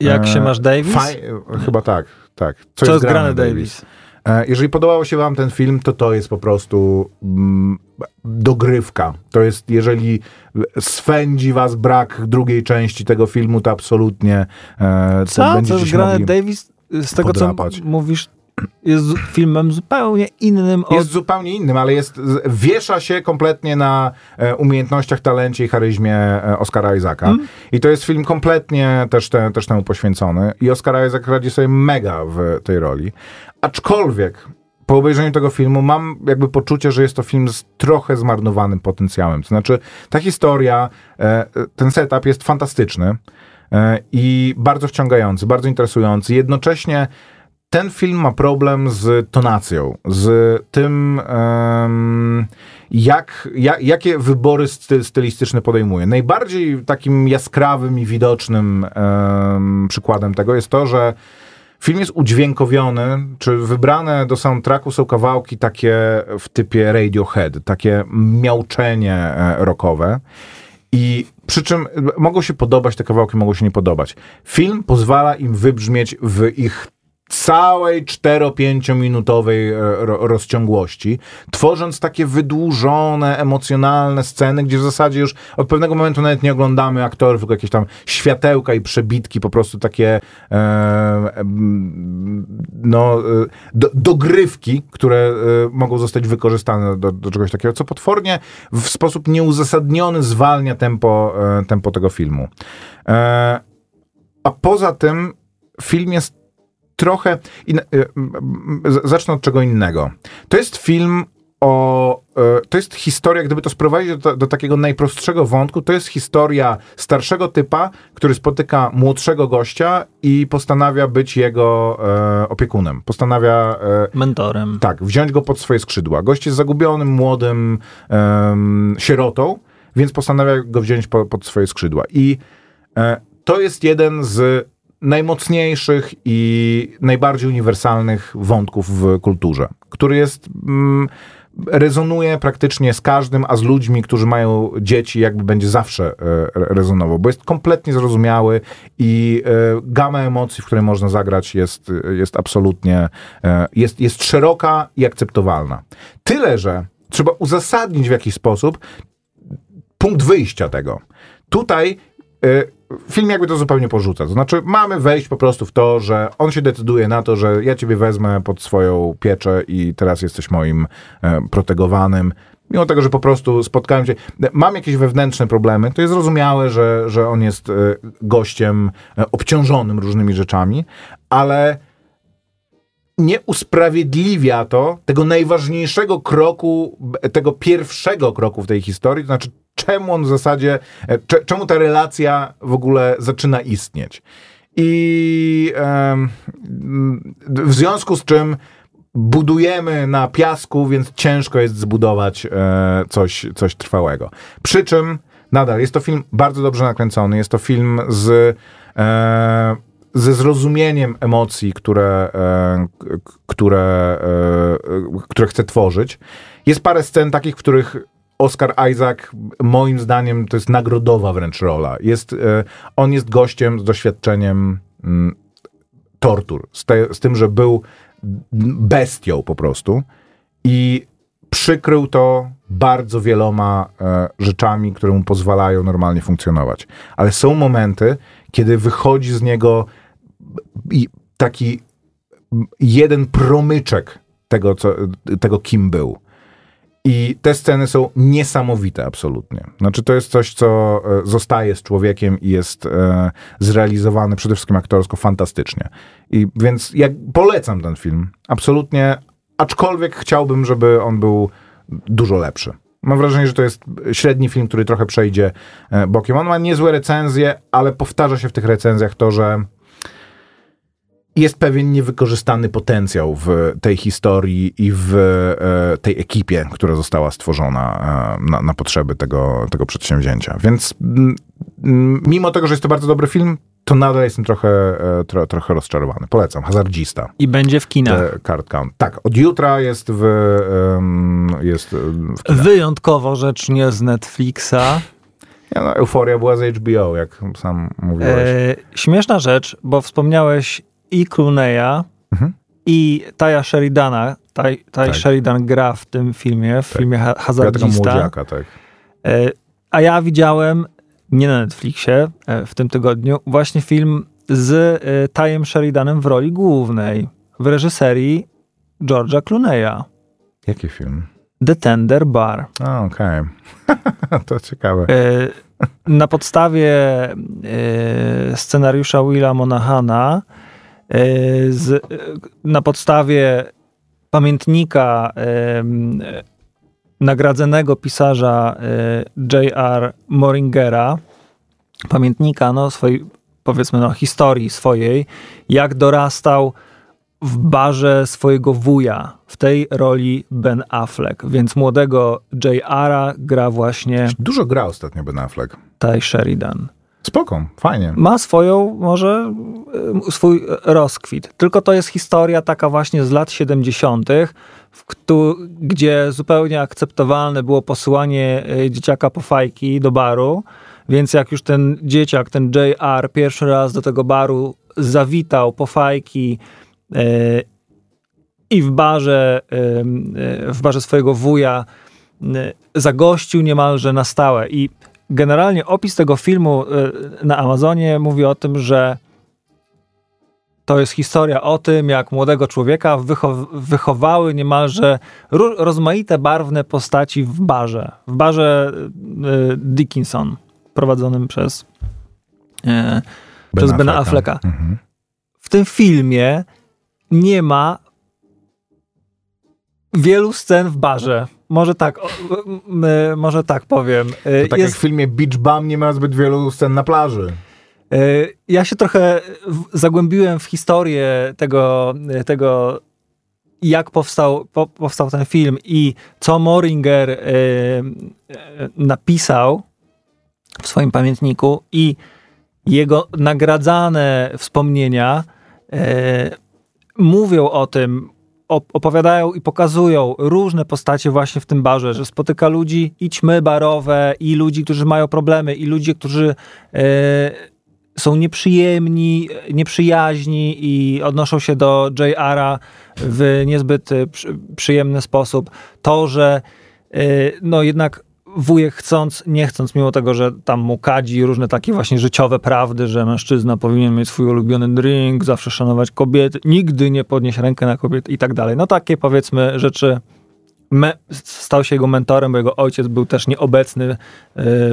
Jak się E, masz, Davis? Faj, chyba tak, tak. Co jest grane, Davis? E, Jeżeli podobało się wam ten film, to to jest po prostu mm, dogrywka. To jest, jeżeli swędzi was brak drugiej części tego filmu, to absolutnie e, Co? Co będziecie jest grane, mogli... Davis? Z tego, podrapać. co mówisz, jest filmem zupełnie innym od... Jest zupełnie innym, ale jest, wiesza się kompletnie na e, umiejętnościach, talencie i charyzmie e, Oscara Isaaca. Mm. I to jest film kompletnie też, te, też temu poświęcony. I Oscar Isaac radzi sobie mega w tej roli. Aczkolwiek po obejrzeniu tego filmu mam jakby poczucie, że jest to film z trochę zmarnowanym potencjałem. To znaczy, ta historia, e, ten setup jest fantastyczny i bardzo wciągający, bardzo interesujący. Jednocześnie ten film ma problem z tonacją, z tym, em, jak, jak, jakie wybory sty, stylistyczne podejmuje. Najbardziej takim jaskrawym i widocznym em, przykładem tego jest to, że film jest udźwiękowiony, czy wybrane do soundtracku są kawałki takie w typie Radiohead, takie miauczenie e, rockowe. I przy czym mogą się podobać te kawałki, mogą się nie podobać. Film pozwala im wybrzmieć w ich całej 4-5 minutowej e, ro, rozciągłości, tworząc takie wydłużone, emocjonalne sceny, gdzie w zasadzie już od pewnego momentu nawet nie oglądamy aktorów, tylko jakieś tam światełka i przebitki, po prostu takie e, no, e, do, dogrywki, które e, mogą zostać wykorzystane do, do czegoś takiego, co potwornie w sposób nieuzasadniony zwalnia tempo, tempo tego filmu. E, a poza tym film jest trochę. In, y, zacznę od czego innego. To jest film o. y, To jest historia, gdyby to sprowadzić do, do takiego najprostszego wątku, to jest historia starszego typa, który spotyka młodszego gościa i postanawia być jego e, opiekunem. Postanawia. E, Mentorem. tak, wziąć go pod swoje skrzydła. Gość jest zagubionym, młodym em, sierotą, więc postanawia go wziąć po, pod swoje skrzydła. I e, to jest jeden z najmocniejszych i najbardziej uniwersalnych wątków w kulturze, który jest. Mm, rezonuje praktycznie z każdym, a z ludźmi, którzy mają dzieci, jakby będzie zawsze e, rezonował, bo jest kompletnie zrozumiały i e, gama emocji, w której można zagrać jest, jest absolutnie, e, jest, jest szeroka i akceptowalna. Tyle, że trzeba uzasadnić w jakiś sposób punkt wyjścia tego. Tutaj film jakby to zupełnie porzuca. To znaczy, mamy wejść po prostu w to, że on się decyduje na to, że ja ciebie wezmę pod swoją pieczę i teraz jesteś moim e, protegowanym. Mimo tego, że po prostu spotkałem się, mam jakieś wewnętrzne problemy, to jest zrozumiałe, że, że on jest e, gościem e, obciążonym różnymi rzeczami, ale nie usprawiedliwia to tego najważniejszego kroku, tego pierwszego kroku w tej historii, to znaczy czemu on w zasadzie, e, cze- czemu ta relacja w ogóle zaczyna istnieć. I w związku z czym budujemy na piasku, więc ciężko jest zbudować e, coś, coś trwałego. Przy czym nadal jest to film bardzo dobrze nakręcony, jest to film z e, ze zrozumieniem emocji, które, e, które, e, które chce tworzyć. Jest parę scen takich, w których Oscar Isaac, moim zdaniem, to jest nagrodowa wręcz rola. Jest, e, on jest gościem z doświadczeniem mm, tortur, z, te, z tym, że był bestią po prostu i przykrył to bardzo wieloma rzeczami, które mu pozwalają normalnie funkcjonować. Ale są momenty, kiedy wychodzi z niego taki jeden promyczek tego, co, tego kim był. I te sceny są niesamowite absolutnie. Znaczy to jest coś, co e, zostaje z człowiekiem i jest e, zrealizowane przede wszystkim aktorsko fantastycznie. I więc ja polecam ten film. Absolutnie. Aczkolwiek chciałbym, żeby on był dużo lepszy. Mam wrażenie, że to jest średni film, który trochę przejdzie e, bokiem. On ma niezłe recenzje, ale powtarza się w tych recenzjach to, że jest pewien niewykorzystany potencjał w tej historii i w e, tej ekipie, która została stworzona e, na, na potrzeby tego, tego przedsięwzięcia. Więc mm, mm, mimo tego, że jest to bardzo dobry film, to nadal jestem trochę, e, tro, trochę rozczarowany. Polecam. Hazardzista. I będzie w kinach. The Card Count. Tak, od jutra jest w, jest w kinach. Wyjątkowo rzecz nie z Netflixa. Ja, no, Euforia była z HBO, jak sam mówiłeś. E, śmieszna rzecz, bo wspomniałeś i Clooney'a, Mhm. i Taja Sheridana. Taj, Taj Tak. Sheridan gra w tym filmie, w filmie ha- Piotra Hazardzista. Młodziaka, tak. E, a ja widziałem, nie na Netflixie, e, w tym tygodniu, właśnie film z e, Tajem Sheridanem w roli głównej, w reżyserii George'a Clooney'a. Jaki film? The Tender Bar. A, okej. to ciekawe. Na podstawie scenariusza Willa Monahana, z, e, na podstawie pamiętnika e, nagradzonego pisarza e, J.R. Moringera, pamiętnika no, swojej, powiedzmy, no, historii swojej, jak dorastał w barze swojego wuja. W tej roli Ben Affleck, więc młodego J.R.a gra właśnie Dużo gra ostatnio Ben Affleck. Ty Sheridan. Spoko, fajnie. Ma swoją, może y, swój rozkwit. Tylko to jest historia taka właśnie z lat 70., w któ- gdzie zupełnie akceptowalne było posyłanie y, dzieciaka po fajki do baru. Więc jak już ten dzieciak, ten JR, pierwszy raz do tego baru zawitał po fajki y, i w barze, y, y, w barze swojego wuja y, zagościł niemalże na stałe. I generalnie opis tego filmu y, na Amazonie mówi o tym, że to jest historia o tym, jak młodego człowieka wychow- wychowały niemalże rozmaite, barwne postaci w barze. W barze y, Dickinson, prowadzonym przez, y, przez Bena Afflecka. Mhm. W tym filmie nie ma wielu scen w barze. Może tak, o, m, może tak powiem. Y, To tak jest- jak w filmie Beach Bum nie ma zbyt wielu scen na plaży. E, Ja się trochę zagłębiłem w historię tego, tego jak powstał, po, powstał ten film i co Moringer e, e, napisał w swoim pamiętniku i jego nagradzane wspomnienia e, mówią o tym, opowiadają i pokazują różne postacie właśnie w tym barze, że spotyka ludzi i ćmy barowe, i ludzi, którzy mają problemy, i ludzi, którzy e, są nieprzyjemni, nieprzyjaźni i odnoszą się do JR-a w niezbyt e, przy, przyjemny sposób. To, że e, no jednak wujek chcąc, nie chcąc, mimo tego, że tam mu kadzi różne takie właśnie życiowe prawdy, że mężczyzna powinien mieć swój ulubiony drink, zawsze szanować kobiety, nigdy nie podnieść rękę na kobiety i tak dalej. No takie powiedzmy rzeczy me, stał się jego mentorem, bo jego ojciec był też nieobecny y,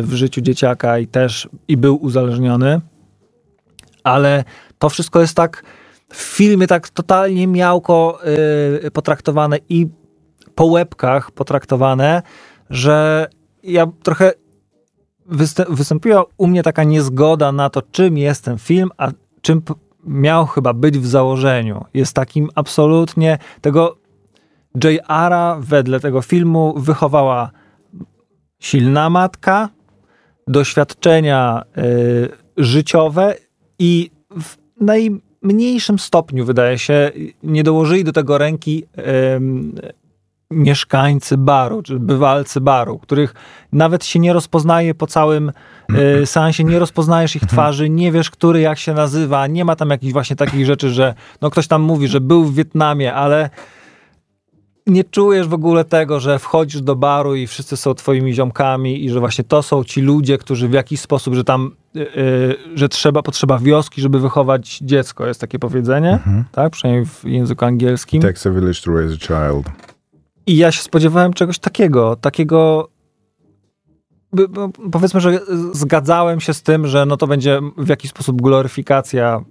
w życiu dzieciaka i też i był uzależniony. Ale to wszystko jest tak w filmie tak totalnie miałko y, potraktowane i po łebkach potraktowane, że ja trochę wystąpiła u mnie taka niezgoda na to, czym jest ten film, a czym miał chyba być w założeniu. Jest takim absolutnie tego J.R.a wedle tego filmu wychowała silna matka, doświadczenia y, życiowe i w najmniejszym stopniu, wydaje się, nie dołożyli do tego ręki ym, mieszkańcy baru, czy bywalcy baru, których nawet się nie rozpoznaje po całym y, seansie, nie rozpoznajesz ich twarzy, nie wiesz, który jak się nazywa, nie ma tam jakichś właśnie takich rzeczy, że no ktoś tam mówi, że był w Wietnamie, ale nie czujesz w ogóle tego, że wchodzisz do baru i wszyscy są twoimi ziomkami i że właśnie to są ci ludzie, którzy w jakiś sposób, że tam, yy, że trzeba, potrzeba wioski, żeby wychować dziecko, jest takie powiedzenie, tak? Przynajmniej w języku angielskim. Takes a village to raise a child. I ja się spodziewałem czegoś takiego, takiego bo powiedzmy, że zgadzałem się z tym, że no to będzie w jakiś sposób gloryfikacja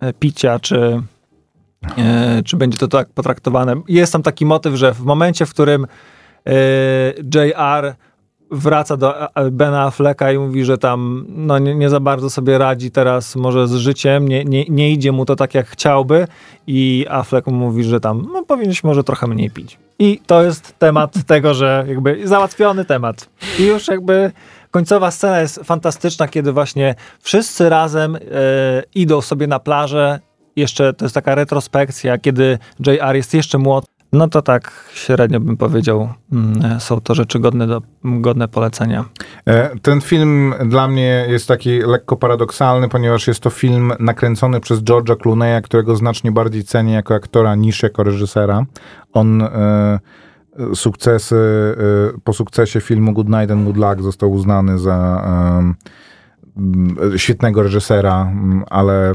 e, picia, czy, e, czy będzie to tak potraktowane. Jest tam taki motyw, że w momencie, w którym e, JR wraca do Bena Afflecka i mówi, że tam no, nie, nie za bardzo sobie radzi teraz może z życiem, nie, nie, nie idzie mu to tak jak chciałby i Affleck mówi, że tam no, powinieneś może trochę mniej pić. I to jest temat tego, że jakby załatwiony temat. I już jakby końcowa scena jest fantastyczna, kiedy właśnie wszyscy razem e, idą sobie na plażę. Jeszcze to jest taka retrospekcja, kiedy JR jest jeszcze młody. No to tak średnio bym powiedział, mm, są to rzeczy godne, do, godne polecenia. E, Ten film dla mnie jest taki lekko paradoksalny, ponieważ jest to film nakręcony przez George'a Clooney'a, którego znacznie bardziej cenię jako aktora niż jako reżysera. On e, sukcesy, e, po sukcesie filmu Good Night and Good Luck został uznany za świetnego reżysera, ale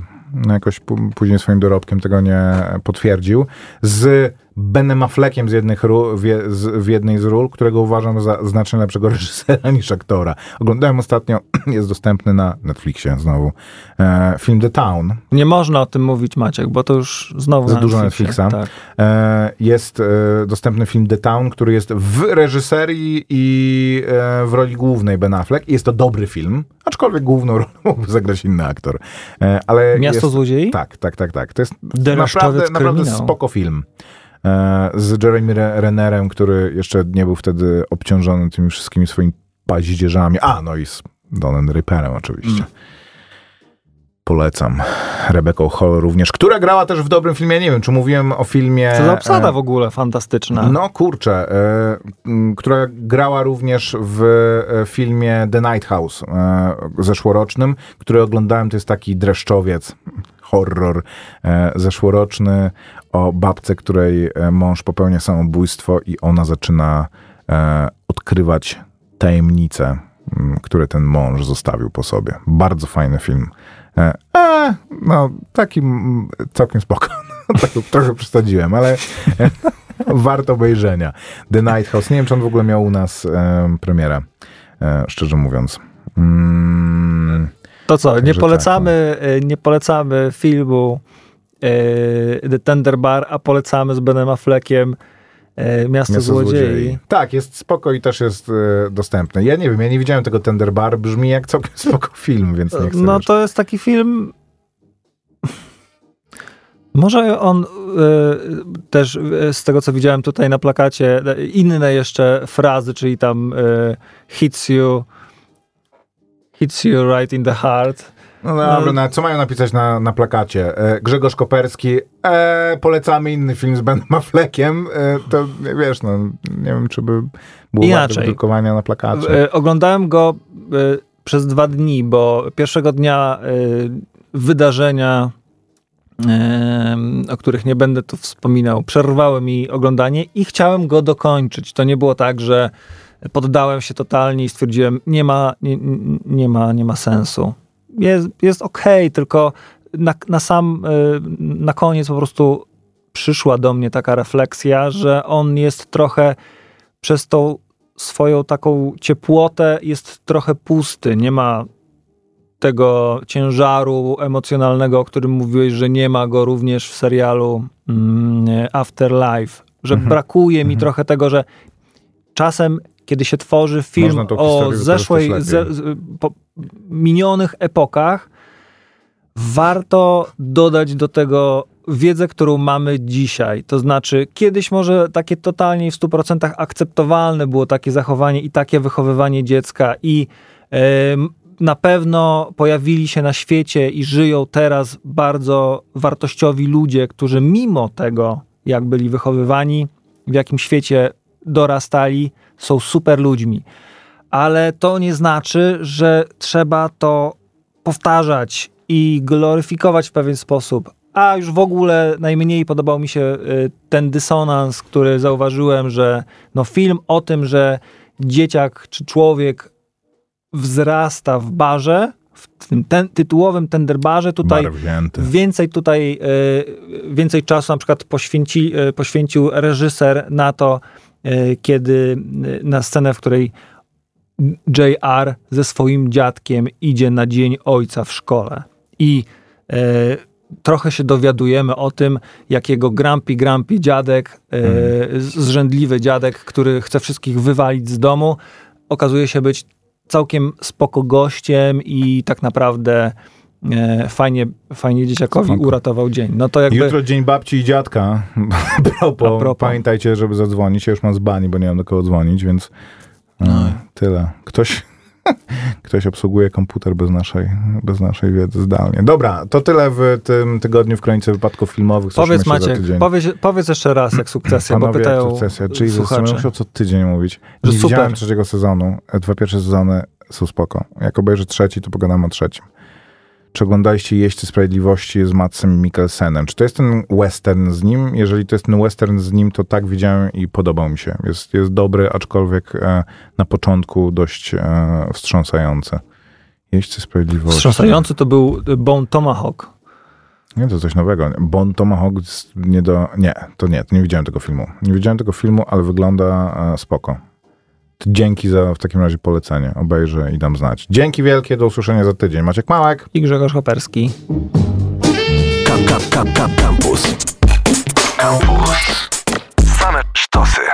jakoś później swoim dorobkiem tego nie potwierdził. Z Benem Affleckiem z, jednych w, jednej z ról, którego uważam za znacznie lepszego reżysera niż aktora. Oglądałem ostatnio, jest dostępny na Netflixie znowu, e, film The Town. Nie można o tym mówić, Maciek, bo to już znowu Za na dużo. Netflixa. Tak. E, jest e, dostępny film The Town, który jest w reżyserii i e, w roli głównej Ben Affleck. Jest to dobry film, aczkolwiek główną rolę mógłby zagrać inny aktor. E, ale Miasto jest, złodziei? Tak, tak, tak, tak. To jest naprawdę, naprawdę spoko film. E, z Jeremy Re- Rennerem, który jeszcze nie był wtedy obciążony tymi wszystkimi swoimi paździerzami. A, no i z Donem Ripperem oczywiście. Mm. Polecam. Rebecca Hall również, która grała też w dobrym filmie. Nie wiem, czy mówiłem o filmie... Co za obsada e, w ogóle fantastyczna. no kurczę, e, która grała również w e, filmie The Night House e, zeszłorocznym, który oglądałem, to jest taki dreszczowiec, horror e, zeszłoroczny o babce, której e, mąż popełnia samobójstwo i ona zaczyna e, odkrywać tajemnice, m, które ten mąż zostawił po sobie. Bardzo fajny film. E, e, no, taki mm, całkiem spoko. tak, trochę przesadziłem, ale e, warto obejrzenia. The Night House. Nie wiem, czy on w ogóle miał u nas e, premierę, e, szczerze mówiąc. Mm, To co, nie Także polecamy, y, nie polecamy filmu The Tender Bar, a polecamy z Benem Affleckiem y, Miasto, Miasto Złodziei. Tak, jest spoko i też jest e, dostępny. Ja nie wiem, ja nie widziałem tego Tender Bar, brzmi jak całkiem spoko film, więc nie chcę No wiesz. to jest taki film. Może on y, też z tego, co widziałem tutaj na plakacie, inne jeszcze frazy, czyli tam y, hits you, hits you right in the heart. No dobra, no, co mają napisać na, na plakacie? E, Grzegorz Koperski, e, polecamy inny film z Benem Affleckiem. E, to wiesz, no nie wiem, czy by było Inaczej. drukowania na plakacie. Y, Oglądałem go y, przez dwa dni, bo pierwszego dnia y, wydarzenia, y, o których nie będę tu wspominał, przerwały mi oglądanie i chciałem go dokończyć. To nie było tak, że poddałem się totalnie i stwierdziłem, nie ma, nie, nie ma, nie ma sensu. Jest, jest okej, tylko na, na sam, y, na koniec po prostu przyszła do mnie taka refleksja, że on jest trochę przez tą swoją taką ciepłotę jest trochę pusty. Nie ma tego ciężaru emocjonalnego, o którym mówiłeś, że nie ma go również w serialu mm, Afterlife. Że Mhm. brakuje mi trochę tego, że czasem, kiedy się tworzy film o zeszłej, ze, minionych epokach, warto dodać do tego wiedzę, którą mamy dzisiaj. To znaczy, kiedyś może takie totalnie w 100% akceptowalne było takie zachowanie i takie wychowywanie dziecka i em, na pewno pojawili się na świecie i żyją teraz bardzo wartościowi ludzie, którzy mimo tego, jak byli wychowywani, w jakim świecie dorastali, są super ludźmi. Ale to nie znaczy, że trzeba to powtarzać i gloryfikować w pewien sposób. A już w ogóle najmniej podobał mi się y, ten dysonans, który zauważyłem, że no film o tym, że dzieciak czy człowiek wzrasta w barze, w tym ten, tytułowym tenderbarze, tutaj. Więcej tutaj, y, więcej czasu na przykład poświęci, y, poświęcił reżyser na to, kiedy y, na scenę, w której JR ze swoim dziadkiem idzie na Dzień Ojca w szkole. I y, trochę się dowiadujemy o tym, jak jego grumpy, grumpy dziadek, y, zrzędliwy dziadek, który chce wszystkich wywalić z domu, okazuje się być całkiem spoko gościem i tak naprawdę e, fajnie, fajnie dzieciakowi uratował dzień. No to jakby... Jutro dzień babci i dziadka. Pamiętajcie, żeby zadzwonić. Ja już mam z bani, bo nie mam do kogo dzwonić, więc No. e, tyle. Ktoś, ktoś obsługuje komputer bez naszej, bez naszej wiedzy zdalnie. Dobra, to tyle w tym tygodniu w kronice wypadków filmowych. Powiedz się Maciek, powiedz, powiedz jeszcze raz, jak sukcesja, bo pytają sukcesja. Czyli słuchacze. musiał co tydzień mówić. Że Nie super. widziałem trzeciego sezonu. E, Dwa pierwsze sezony są spoko. Jak obejrzę trzeci, to pogadamy o trzecim. Czy oglądaliście Jeźdźcy Sprawiedliwości z Matsem Mikkelsenem? Czy to jest ten western z nim? Jeżeli to jest ten western z nim, to tak widziałem i podobał mi się. Jest, jest dobry, aczkolwiek e, na początku dość e, wstrząsający. Jeźdźcy Sprawiedliwości. Wstrząsający to był Bone Tomahawk. Nie, to coś nowego. Bon Tomahawk nie do... Nie, to nie, nie widziałem tego filmu. Nie widziałem tego filmu, ale wygląda e, spoko dzięki za w takim razie polecenie. Obejrzę i dam znać. Dzięki wielkie, do usłyszenia za tydzień. Maciek Małek i Grzegorz Hoperski. Campus. Campus. Same sztosy.